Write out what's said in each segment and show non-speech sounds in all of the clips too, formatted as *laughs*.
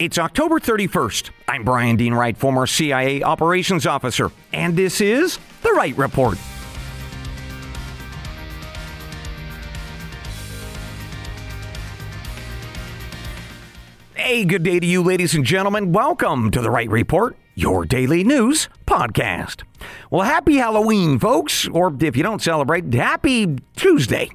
It's October 31st. I'm Brian Dean Wright, former CIA operations officer, and this is The Wright Report. Hey, good day to you, ladies and gentlemen. Welcome to The Wright Report, your daily news podcast. Well, happy Halloween, folks, or if you don't celebrate, happy Tuesday.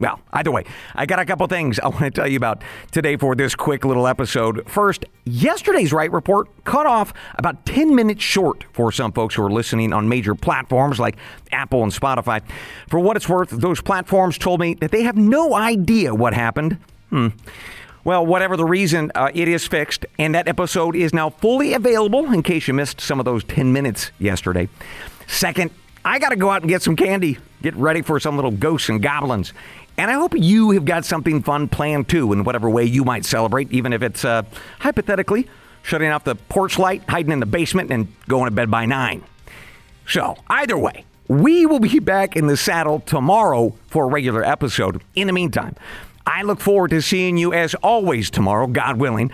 Well, either way, I got a couple things I *laughs* want to tell you about today for this quick little episode. First, yesterday's Wright Report cut off about 10 minutes short for some folks who are listening on major platforms like Apple and Spotify. For what it's worth, those platforms told me that they have no idea what happened. Hmm. Well, whatever the reason, uh, it is fixed, and that episode is now fully available in case you missed some of those 10 minutes yesterday. Second, I got to go out and get some candy, get ready for some little ghosts and goblins. And I hope you have got something fun planned too, in whatever way you might celebrate, even if it's uh, hypothetically shutting off the porch light, hiding in the basement, and going to bed by nine. So, either way, we will be back in the saddle tomorrow for a regular episode. In the meantime, I look forward to seeing you as always tomorrow, God willing.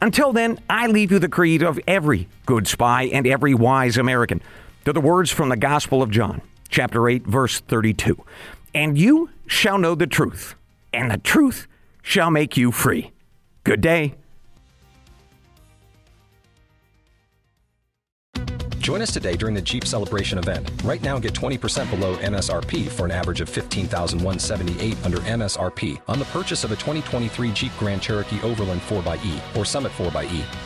Until then, I leave you the creed of every good spy and every wise American. They're the words from the Gospel of John, chapter 8, verse 32 and you shall know the truth, and the truth shall make you free. Good day. Join us today during the Jeep Celebration event. Right now, get 20% below MSRP for an average of 15178 under MSRP on the purchase of a 2023 Jeep Grand Cherokee Overland 4xE or Summit 4xE.